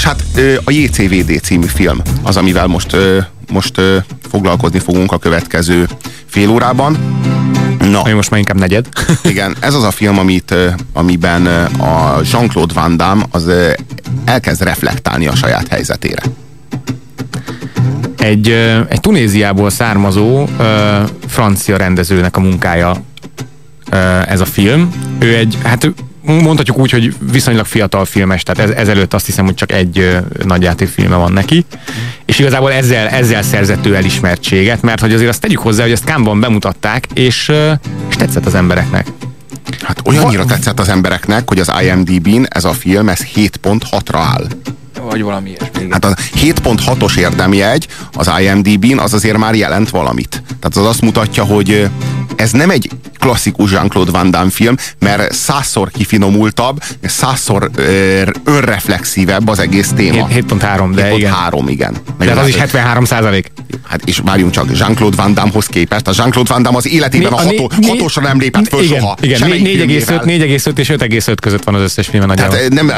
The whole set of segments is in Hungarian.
És hát a JCVD című film az, amivel most, most foglalkozni fogunk a következő fél órában. Na. Ami most már inkább negyed. Igen, ez az a film, amit, amiben a Jean-Claude Van Damme az elkezd reflektálni a saját helyzetére. Egy, egy Tunéziából származó francia rendezőnek a munkája ez a film. Ő egy, hát mondhatjuk úgy, hogy viszonylag fiatal filmes, tehát ez, ezelőtt azt hiszem, hogy csak egy nagyjátékfilme van neki, és igazából ezzel, ezzel szerzett ő elismertséget, mert hogy azért azt tegyük hozzá, hogy ezt Kámban bemutatták, és, és tetszett az embereknek. Hát olyannyira tetszett az embereknek, hogy az IMDb-n ez a film, ez 7.6-ra áll. Vagy valami ilyesmi. Hát a 7.6-os érdemjegy az IMDb-n az azért már jelent valamit. Tehát az azt mutatja, hogy ez nem egy klasszikus Jean-Claude Van Damme film, mert százszor kifinomultabb, százszor önreflexívebb az egész téma. 7.3, de 7. igen. 3, igen. Meg de az, az is 73 százalék. Hát és várjunk csak, Jean-Claude Van Damme-hoz képest, a Jean-Claude Van Damme az életében a, ható, né, hatosra nem lépett föl igen, soha. Igen, 4,5 és 5,5 között van az összes film nagyjából. Tehát nem,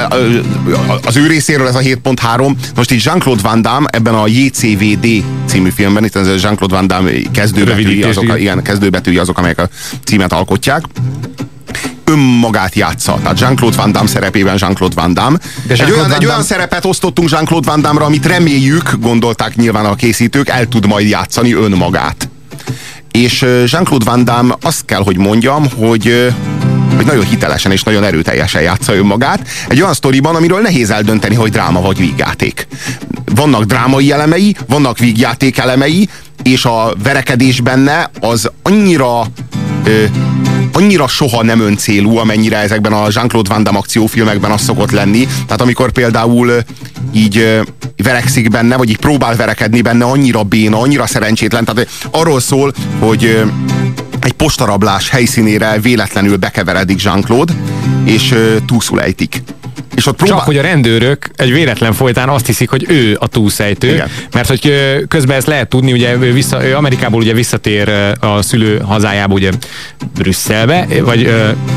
az ő részéről ez a 7.3, most itt Jean-Claude Van Damme ebben a JCVD című filmben, itt ez Jean-Claude Van Damme kezdőbetűi azok, igen, kezdőbetűi azok, amelyek a címet alkotják önmagát játsza. Tehát Jean-Claude Van Damme szerepében Jean-Claude Van Damme. De Jean egy, olyan, Van egy olyan szerepet osztottunk Jean-Claude Van Damme-ra, amit reméljük, gondolták nyilván a készítők, el tud majd játszani önmagát. És Jean-Claude Van Damme azt kell, hogy mondjam, hogy hogy nagyon hitelesen és nagyon erőteljesen játsza önmagát. Egy olyan sztoriban, amiről nehéz eldönteni, hogy dráma vagy vígjáték. Vannak drámai elemei, vannak vígjáték elemei, és a verekedés benne az annyira ö, annyira soha nem öncélú, amennyire ezekben a Jean-Claude Van Damme akciófilmekben az szokott lenni. Tehát amikor például így verekszik benne, vagy így próbál verekedni benne, annyira béna, annyira szerencsétlen. Tehát arról szól, hogy egy postarablás helyszínére véletlenül bekeveredik Jean-Claude, és túlszul ejtik. És ott próbál... Csak hogy a rendőrök egy véletlen folytán azt hiszik, hogy ő a túlszejtő, Igen. mert hogy közben ezt lehet tudni, ugye ő, vissza, ő Amerikából ugye visszatér a szülő hazájába, ugye Brüsszelbe, vagy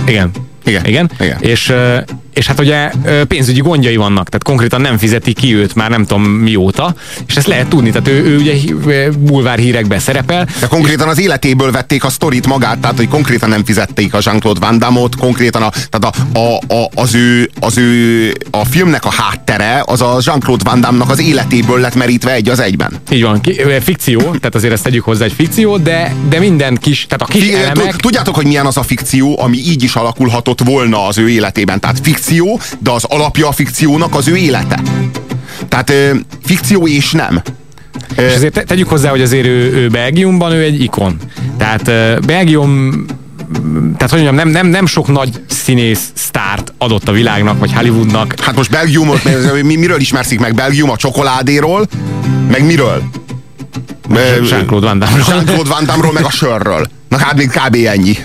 igen, igen. Igen. Igen. És, és hát ugye pénzügyi gondjai vannak, tehát konkrétan nem fizeti ki őt már nem tudom mióta, és ezt lehet tudni, tehát ő, ő ugye bulvár hírekben szerepel. De konkrétan az életéből vették a sztorit magát, tehát hogy konkrétan nem fizették a Jean-Claude Van Damme-ot, konkrétan a, tehát a, a, a, az, ő, az ő a filmnek a háttere, az a Jean-Claude Van Damme-nak az életéből lett merítve egy az egyben. Így van, fikció, tehát azért ezt tegyük hozzá egy fikció, de, de minden kis, tehát a kis elemek... Tudjátok, hogy milyen az a fikció, ami így is alakulhatott volna az ő életében. Tehát fikció, de az alapja a fikciónak az ő élete. Tehát ö, fikció és nem. És azért tegyük hozzá, hogy azért ő, ő Belgiumban ő egy ikon. Tehát Belgium tehát hogy mondjam, nem, nem, nem sok nagy színész sztárt adott a világnak, vagy Hollywoodnak. Hát most Belgiumot, miről ismerszik meg Belgium? A csokoládéról? Meg miről? Jean-Claude Van Damme-ról. Jean-Claude Van Damme-ról, meg a sörről. Na hát még kb. ennyi.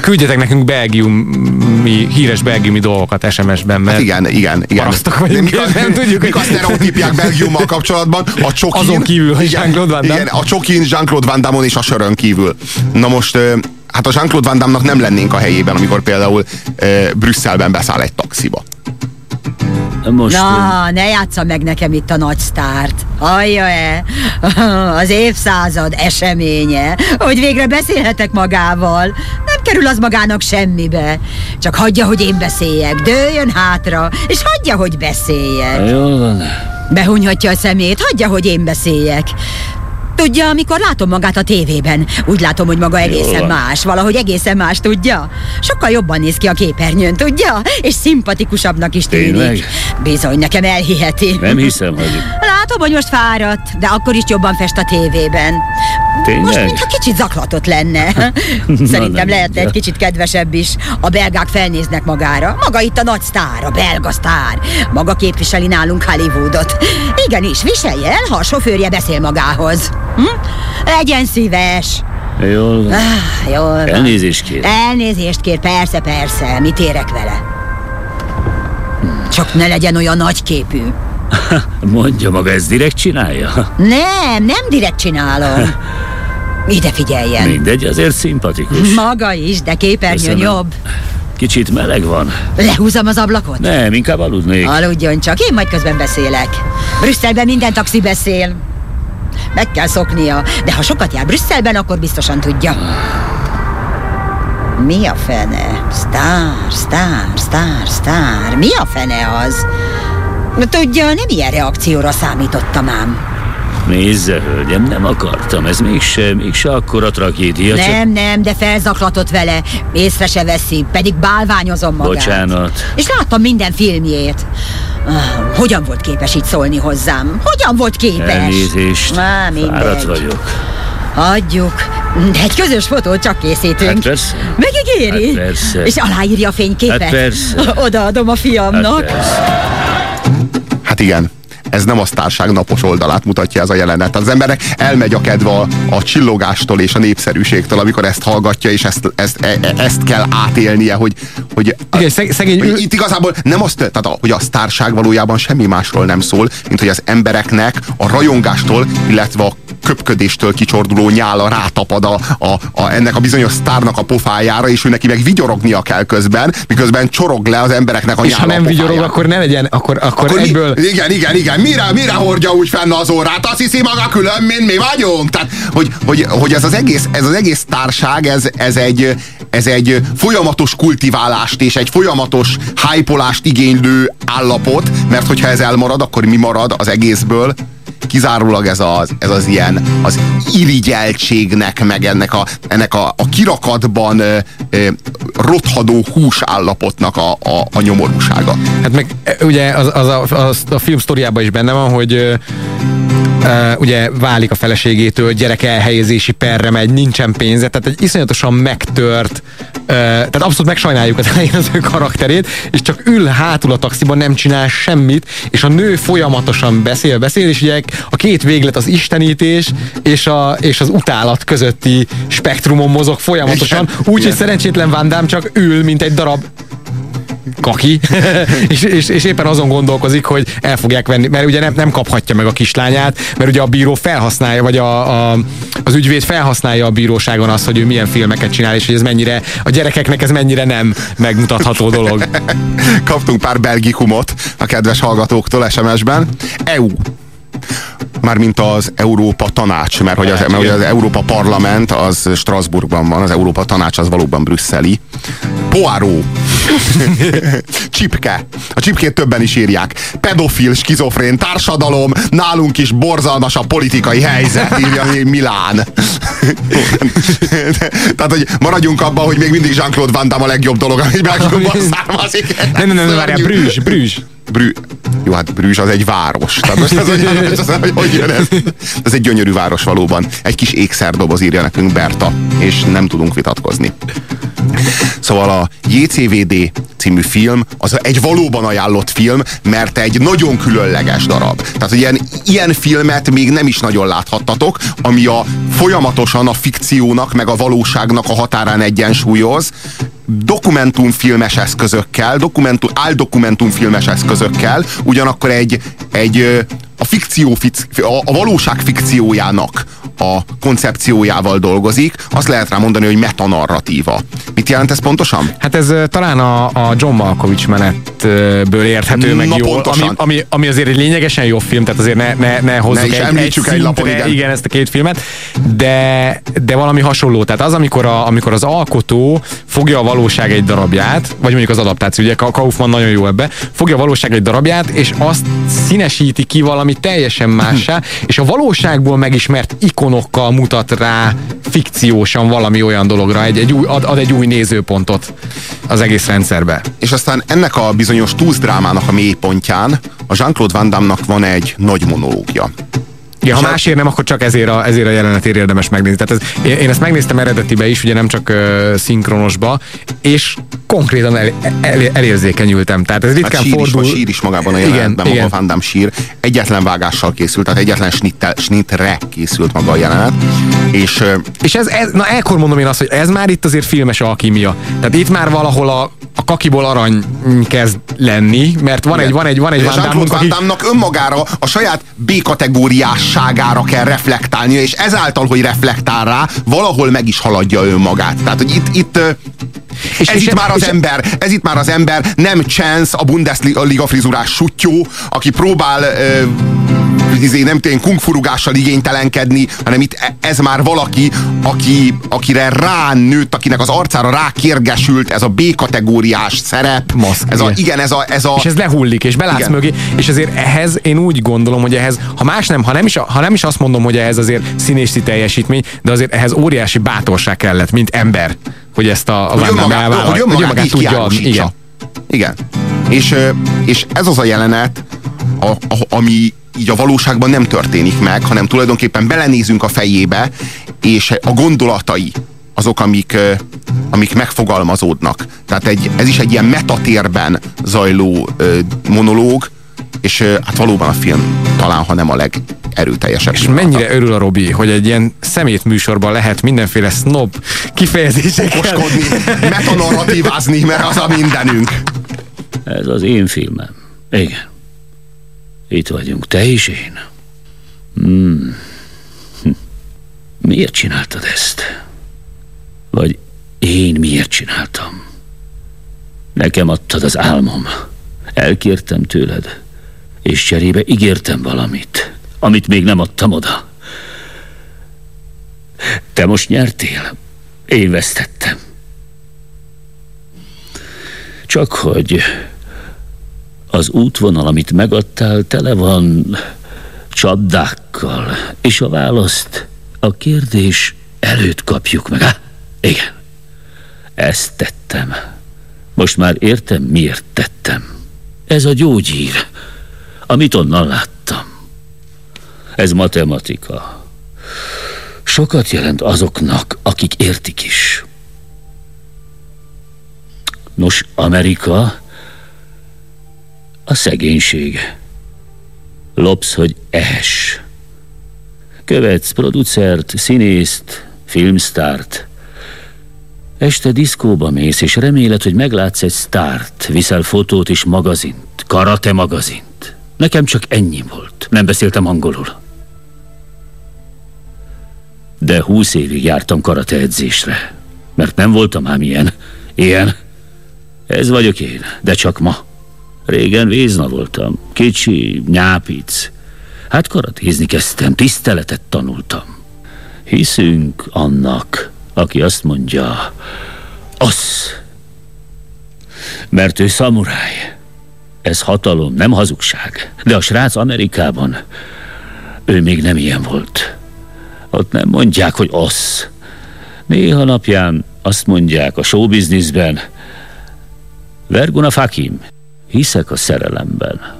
Küldjetek nekünk belgiumi, híres belgiumi dolgokat SMS-ben, mert hát igen, igen, igen. Parasztok vagyunk, mik a, nem tudjuk. Mik a sztereotípiák Belgiummal kapcsolatban? A csokin, Azon kívül, hogy Jean-Claude Van Damme. Igen, a csokin, Jean-Claude Van Damme-on és a sörön kívül. Na most hát a Jean-Claude Van Damme-nak nem lennénk a helyében, amikor például e, Brüsszelben beszáll egy taxiba. Most Na, ne játsza meg nekem itt a nagy sztárt. Hallja-e? Az évszázad eseménye, hogy végre beszélhetek magával. Nem kerül az magának semmibe. Csak hagyja, hogy én beszéljek. Dőljön hátra, és hagyja, hogy beszéljek. Jól van. Behunyhatja a szemét, hagyja, hogy én beszéljek. Tudja, amikor látom magát a tévében, úgy látom, hogy maga egészen Jó. más, valahogy egészen más, tudja? Sokkal jobban néz ki a képernyőn, tudja? És szimpatikusabbnak is tűnik. Tényleg? Bizony, nekem elhiheti. Nem hiszem, hogy... Látom, hogy most fáradt, de akkor is jobban fest a tévében. Tényleg? Most mintha kicsit zaklatott lenne. Szerintem lehetne egy kicsit kedvesebb is. A belgák felnéznek magára. Maga itt a nagy sztár, a belga sztár. Maga képviseli nálunk Hollywoodot. Igenis, viselje el, ha a sofőrje beszél magához. Hm? Legyen szíves. Jól van. Ah, jól van. Elnézést kér. Elnézést kér, persze, persze. Mit érek vele? Csak ne legyen olyan nagyképű. Mondja maga, ezt direkt csinálja? Nem, nem direkt csinálom. Ide figyeljen. Mindegy, azért szimpatikus. Maga is, de képernyőn jobb. Kicsit meleg van. Lehúzom az ablakot? Nem, inkább aludnék. Aludjon csak, én majd közben beszélek. Brüsszelben minden taxi beszél. Meg kell szoknia, de ha sokat jár Brüsszelben, akkor biztosan tudja. Mi a fene? Sztár, sztár, sztár, sztár. Mi a fene az? Tudja, nem ilyen reakcióra számítottam ám. Nézze, hölgyem, nem akartam, ez mégse, mégse akkora tragédia. Nem, csak... nem, de felzaklatott vele. Észre se veszi, pedig bálványozom magát. Bocsánat. És láttam minden filmjét. Ah, hogyan volt képes így szólni hozzám? Hogyan volt képes? Elnézést, Á, fáradt vagyok. Adjuk. De egy közös fotót csak készítünk. Hát persze. Megígéri? Hát persze. És aláírja a fényképet? Hát persze. Odaadom a fiamnak. Hát, persze. hát igen ez nem a sztárság napos oldalát mutatja ez a jelenet. Az emberek elmegy a kedve a, a csillogástól és a népszerűségtől, amikor ezt hallgatja, és ezt, ezt, e, e ezt kell átélnie, hogy, hogy, Igen, szeg, szegény hogy itt igazából nem azt, tehát hogy a sztárság valójában semmi másról nem szól, mint hogy az embereknek a rajongástól, illetve a köpködéstől kicsorduló nyála rátapad a, a, a, ennek a bizonyos sztárnak a pofájára, és ő neki meg vigyorognia kell közben, miközben csorog le az embereknek a és nyála ha nem vigyorog, akkor ne legyen, akkor, akkor, akkor egyből... Mi, igen, igen, igen, mire, mire hordja úgy fenn az órát? Azt hiszi maga külön, mint mi vagyunk? Tehát, hogy, hogy, hogy ez az egész, ez az egész társág, ez, ez egy, ez egy folyamatos kultiválást és egy folyamatos hypolást igénylő állapot, mert hogyha ez elmarad, akkor mi marad az egészből? Kizárólag ez az, ez az ilyen az irigyeltségnek, meg ennek a, ennek a, a kirakatban ö, ö, rothadó húsállapotnak a, a, a nyomorúsága. Hát meg ugye az, az a, az a film sztoriában is benne van, hogy Uh, ugye válik a feleségétől, gyerek elhelyezési perre megy, nincsen pénze, tehát egy iszonyatosan megtört, uh, tehát abszolút megsajnáljuk az elején az ő karakterét, és csak ül hátul a taxiban, nem csinál semmit, és a nő folyamatosan beszél, beszél, és ugye a két véglet az istenítés és, a, és az utálat közötti spektrumon mozog folyamatosan, úgyhogy szerencsétlen Van csak ül, mint egy darab kaki, és, és, és éppen azon gondolkozik, hogy el fogják venni, mert ugye nem, nem kaphatja meg a kislányát, mert ugye a bíró felhasználja, vagy a, a, az ügyvéd felhasználja a bíróságon azt, hogy ő milyen filmeket csinál, és hogy ez mennyire, a gyerekeknek ez mennyire nem megmutatható dolog. Kaptunk pár belgikumot a kedves hallgatóktól SMS-ben. EU mármint az Európa Tanács, mert hogy az, mert hogy az Európa Parlament az Strasbourgban van, az Európa Tanács az valóban brüsszeli. Poirot. Csipke. A csipkét többen is írják. Pedofil, skizofrén, társadalom, nálunk is borzalmas a politikai helyzet, írja Milán. Tehát, hogy maradjunk abban, hogy még mindig Jean-Claude Van Damme a legjobb dolog, ami Belgiumban származik. Nem, nem, nem, várjál, Brüzs, Brüzs. Brü Jó, hát Brüzs az egy város. Tehát most ez, hogy, ez, hogy, hogy jön ez? Ez egy gyönyörű város valóban. Egy kis ékszerdoboz írja nekünk Berta, és nem tudunk vitatkozni. Szóval a JCVD című film az egy valóban ajánlott film, mert egy nagyon különleges darab. Tehát, ilyen, ilyen filmet még nem is nagyon láthattatok, ami a folyamatosan a fikciónak, meg a valóságnak a határán egyensúlyoz, dokumentumfilmes eszközökkel, dokumentum, áldokumentumfilmes eszközökkel, ugyanakkor egy, egy a, fikció, a, a valóság fikciójának a koncepciójával dolgozik, azt lehet rá mondani, hogy metanarratíva. Mit jelent ez pontosan? Hát ez talán a, a John Malkovich menetből érthető meg Na, jól, ami, ami, ami azért egy lényegesen jó film, tehát azért ne, ne, ne hozzuk ne egy, egy, szintre, egy lapon, igen. igen. ezt a két filmet, de, de valami hasonló. Tehát az, amikor, a, amikor az alkotó fogja a valóság egy darabját, vagy mondjuk az adaptáció, ugye Kaufman nagyon jó ebbe, fogja a valóság egy darabját, és azt színesíti ki valami teljesen mássá, és a valóságból megismert ikonokkal mutat rá fikciósan valami olyan dologra, egy, egy új, ad, ad egy új nézőpontot az egész rendszerbe. És aztán ennek a bizonyos túlzdrámának a mélypontján a Jean-Claude Van Damme-nak van egy nagy monológia. Igen, ha másért nem, akkor csak ezért a, ezért a jelenetért érdemes megnézni. Tehát ez, én ezt megnéztem eredetibe is, ugye nem csak uh, szinkronosba, és konkrétan el, el, elérzékenyültem. Tehát ez ritkán hát sír fordul. Is, sír is magában a jelenetben, igen, maga. Van sír. Egyetlen vágással készült, tehát egyetlen snittel, snittre készült maga a jelenet. És, és ez, ez, na ekkor mondom én azt, hogy ez már itt azért filmes alkímia. Tehát itt már valahol a, a kakiból arany kezd lenni, mert van Igen. egy, van egy, van egy Van Damme-nak önmagára a saját B-kategóriásságára kell reflektálnia, és ezáltal, hogy reflektál rá, valahol meg is haladja önmagát. Tehát, hogy itt, itt És, ez és itt már az ember, ez itt már az ember, nem Chance, a Bundesliga frizurás sutyó, aki próbál izé, nem tudom, kungfurugással igénytelenkedni, hanem itt e- ez már valaki, aki, akire ránőtt, akinek az arcára rákérgesült ez a B-kategóriás szerep. Maszk, ez a, igen, ez a, ez a... És ez lehullik, és belátsz igen. mögé, és azért ehhez én úgy gondolom, hogy ehhez, ha más nem, ha nem is, ha nem is azt mondom, hogy ehhez azért színészi teljesítmény, de azért ehhez óriási bátorság kellett, mint ember, hogy ezt a, a hogy önmagát, hogy önmagát, hogy önmagát tudja Igen. Igen. És, és ez az a jelenet, a, a, ami így a valóságban nem történik meg, hanem tulajdonképpen belenézünk a fejébe, és a gondolatai azok, amik, amik megfogalmazódnak. Tehát egy, ez is egy ilyen metatérben zajló monológ, és hát valóban a film talán, ha nem a legerőteljesebb. És pillanata. mennyire örül a Robi, hogy egy ilyen szemét műsorban lehet mindenféle snob kifejezésekkel. Okoskodni, metanarratívázni, mert az a mindenünk. Ez az én filmem. Igen. Itt vagyunk, te és én. Hmm. Hm. Miért csináltad ezt? Vagy én miért csináltam? Nekem adtad az álmom. Elkértem tőled, és cserébe ígértem valamit, amit még nem adtam oda. Te most nyertél, én vesztettem. Csak hogy az útvonal, amit megadtál, tele van csapdákkal, és a választ a kérdés előtt kapjuk meg. Há, igen, ezt tettem. Most már értem, miért tettem. Ez a gyógyír, amit onnan láttam. Ez matematika. Sokat jelent azoknak, akik értik is. Nos, Amerika a szegénység. Lopsz, hogy ehess. Követsz producert, színészt, filmstárt. Este diszkóba mész, és reméled, hogy meglátsz egy sztárt, viszel fotót és magazint, karate magazint. Nekem csak ennyi volt. Nem beszéltem angolul. De húsz évig jártam karate edzésre, mert nem voltam ám ilyen. Ilyen. Ez vagyok én, de csak ma. Régen vézna voltam, kicsi, nyápic. Hát karatézni kezdtem, tiszteletet tanultam. Hiszünk annak, aki azt mondja, az. Mert ő szamuráj. Ez hatalom, nem hazugság. De a srác Amerikában, ő még nem ilyen volt. Ott nem mondják, hogy az. Néha napján azt mondják a showbizniszben, Verguna Fakim, Hiszek a szerelemben.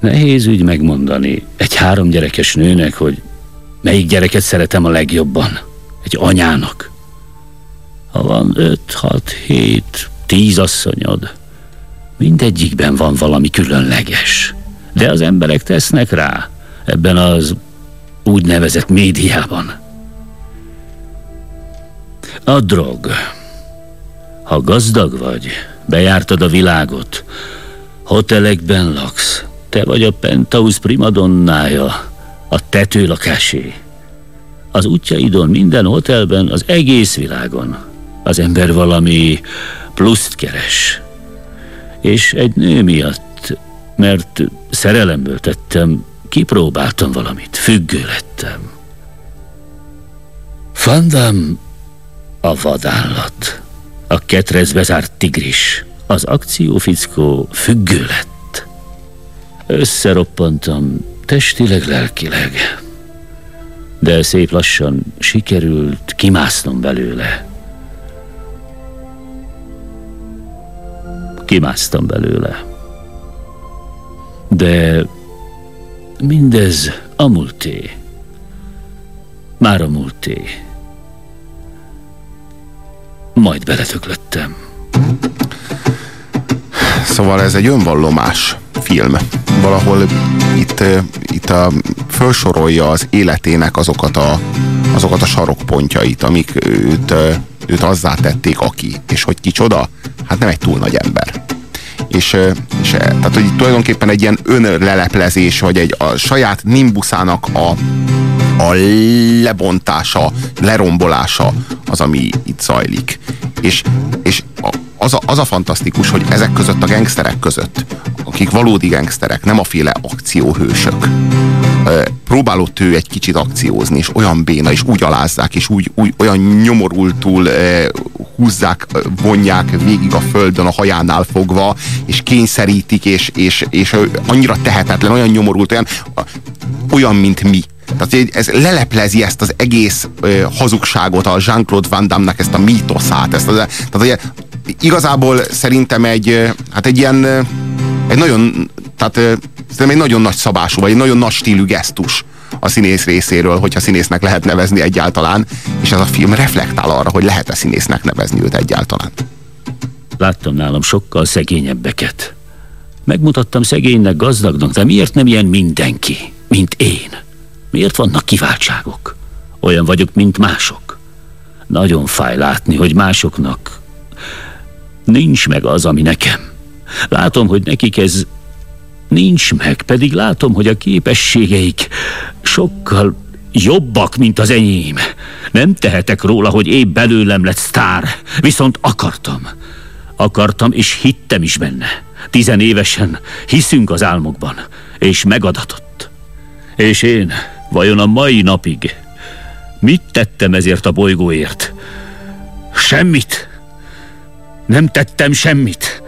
Nehéz ügy megmondani egy három gyerekes nőnek, hogy melyik gyereket szeretem a legjobban. Egy anyának. Ha van öt, hat, hét, tíz asszonyod, mindegyikben van valami különleges. De az emberek tesznek rá ebben az úgynevezett médiában. A drog. Ha gazdag vagy, Bejártad a világot. Hotelekben laksz. Te vagy a penthouse primadonnája. A tetőlakásé. Az útjaidon minden hotelben, az egész világon. Az ember valami pluszt keres. És egy nő miatt, mert szerelemből tettem, kipróbáltam valamit, függő lettem. Fandam a vadállat. A ketrezbe zárt tigris. Az akciófickó függő lett. Összeroppantam testileg, lelkileg. De szép lassan sikerült kimásznom belőle. Kimásztam belőle. De mindez a múlté. Már a múlté majd beletöklöttem. Szóval ez egy önvallomás film. Valahol itt, itt a, felsorolja az életének azokat a, azokat a sarokpontjait, amik őt, őt azzá tették aki. És hogy kicsoda? Hát nem egy túl nagy ember. És, és tehát, hogy tulajdonképpen egy ilyen önleleplezés, vagy egy a saját nimbuszának a, a lebontása, lerombolása az, ami itt zajlik. És, és az a, az a fantasztikus, hogy ezek között a gengszterek között, akik valódi gengszterek, nem a féle akcióhősök, próbálott ő egy kicsit akciózni, és olyan béna, és úgy alázzák, és úgy, úgy olyan nyomorultul húzzák, vonják végig a földön a hajánál fogva, és kényszerítik, és, és, és annyira tehetetlen, olyan nyomorult, olyan, olyan mint mi. Tehát ez leleplezi ezt az egész ö, hazugságot, a Jean-Claude Van Damme-nek ezt a mítoszát. Ezt tehát ugye, igazából szerintem egy, hát egy ilyen, egy nagyon, tehát szerintem egy nagyon nagy szabású, vagy egy nagyon nagy stílű gesztus a színész részéről, hogyha színésznek lehet nevezni egyáltalán, és ez a film reflektál arra, hogy lehet-e színésznek nevezni őt egyáltalán. Láttam nálam sokkal szegényebbeket. Megmutattam szegénynek, gazdagnak, de miért nem ilyen mindenki, mint én? Miért vannak kiváltságok? Olyan vagyok, mint mások. Nagyon fáj látni, hogy másoknak nincs meg az, ami nekem. Látom, hogy nekik ez nincs meg, pedig látom, hogy a képességeik sokkal jobbak, mint az enyém. Nem tehetek róla, hogy épp belőlem lett sztár, viszont akartam. Akartam, és hittem is benne. Tizenévesen hiszünk az álmokban, és megadatott. És én, vajon a mai napig mit tettem ezért a bolygóért? Semmit. Nem tettem semmit.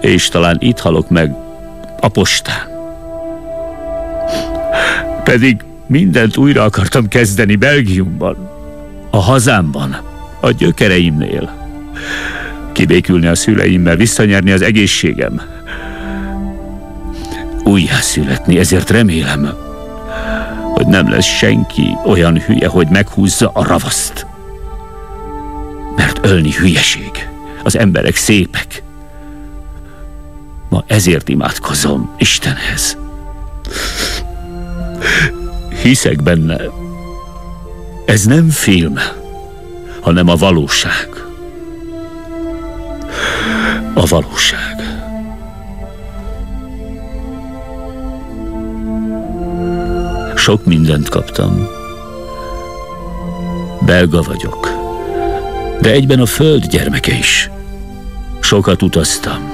És talán itt halok meg a postán. Pedig mindent újra akartam kezdeni Belgiumban, a hazámban, a gyökereimnél. Kibékülni a szüleimmel, visszanyerni az egészségem. Újjászületni, ezért remélem, hogy nem lesz senki olyan hülye, hogy meghúzza a ravaszt. Mert ölni hülyeség. Az emberek szépek. Ma ezért imádkozom Istenhez. Hiszek benne. Ez nem film, hanem a valóság. A valóság. Sok mindent kaptam. Belga vagyok, de egyben a föld gyermeke is. Sokat utaztam.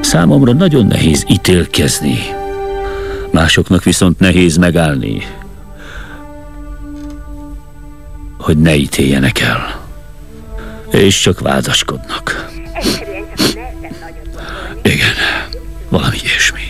Számomra nagyon nehéz ítélkezni. Másoknak viszont nehéz megállni, hogy ne ítéljenek el. És csak vádaskodnak. Igen, valami ilyesmi.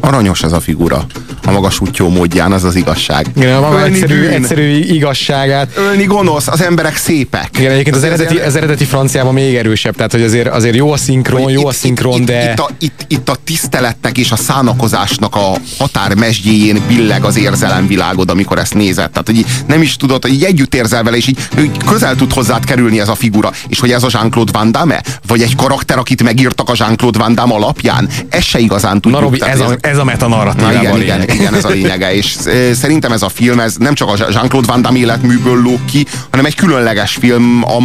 Aranyos ez a figura a magas útjó módján, az az igazság. Igen, a maga egyszerű, egyszerű igazságát. Ölni gonosz, az emberek szépek. Igen, egyébként az, az, eredeti, az eredeti franciában még erősebb, tehát hogy azért, azért jó a szinkron, jó itt, a szinkron, itt, de... Itt a, itt, itt a tiszteletnek és a szánakozásnak a határmesdjéjén billeg az érzelemvilágod, amikor ezt nézed. Tehát, hogy nem is tudod, hogy így együtt érzel vele, és így közel tud hozzád kerülni ez a figura. És hogy ez a Jean-Claude Van Damme? Vagy egy karakter, akit megírtak a Jean-Claude Van Damme alapján? Ez se igazán tudjuk. Na Robi, ez, a, ez a metanarratívában igen, igen, igen, ez a lényege, és szerintem ez a film, ez nem csak a Jean-Claude Van Damme életműből lóg ki, hanem egy különleges film a,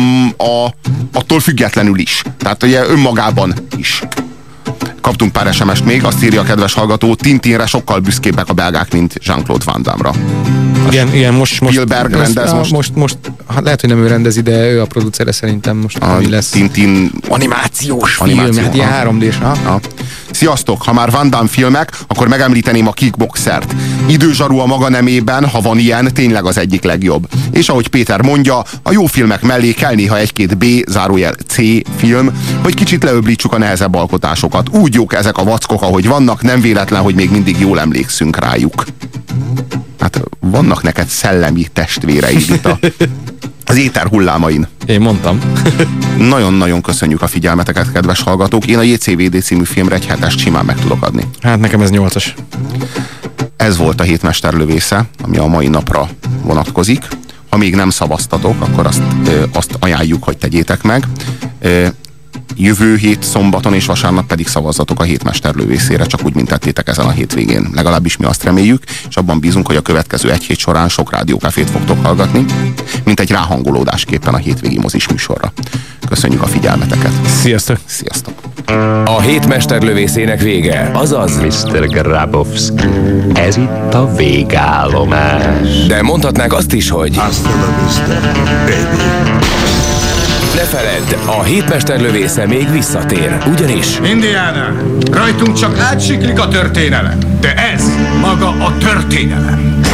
a, attól függetlenül is. Tehát ugye önmagában is. Kaptunk pár sms még, azt írja a kedves hallgató, Tintinre sokkal büszkébbek a belgák, mint Jean-Claude Van Damme-ra. Igen, igen, most, most, Spielberg most, rendez most. most, most hát lehet, hogy nem ő rendezi, de ő a producere szerintem most, a lesz. Tintin animációs, animációs film, hát ilyen 3 d Sziasztok! Ha már Van Damme filmek, akkor megemlíteném a kickboxert. Időzsarú a maga nemében, ha van ilyen, tényleg az egyik legjobb. És ahogy Péter mondja, a jó filmek mellé kell néha egy-két B, zárójel C film, hogy kicsit leöblítsuk a nehezebb alkotásokat. Úgy jók ezek a vackok, ahogy vannak, nem véletlen, hogy még mindig jól emlékszünk rájuk. Hát vannak neked szellemi testvéreid itt a az éter hullámain. Én mondtam. Nagyon-nagyon köszönjük a figyelmeteket, kedves hallgatók. Én a JCVD című filmre egy hetest simán meg tudok adni. Hát nekem ez nyolcas. Ez volt a hétmesterlövésze, ami a mai napra vonatkozik. Ha még nem szavaztatok, akkor azt, azt ajánljuk, hogy tegyétek meg. Jövő hét szombaton és vasárnap pedig szavazzatok a hétmesterlövészére, csak úgy, mint tettétek ezen a hétvégén. Legalábbis mi azt reméljük, és abban bízunk, hogy a következő egy hét során sok rádiókafét fogtok hallgatni, mint egy ráhangolódásképpen a hétvégi mozis műsorra. Köszönjük a figyelmeteket. Sziasztok! Sziasztok! A hétmesterlövészének vége, azaz Mr. Grabowski. Ez itt a végállomás. De mondhatnánk azt is, hogy Hasta la vista, baby. Ne feledd, a hétmester lövésze még visszatér. Ugyanis Indiana, rajtunk csak átsiklik a történelem, de ez maga a történelem.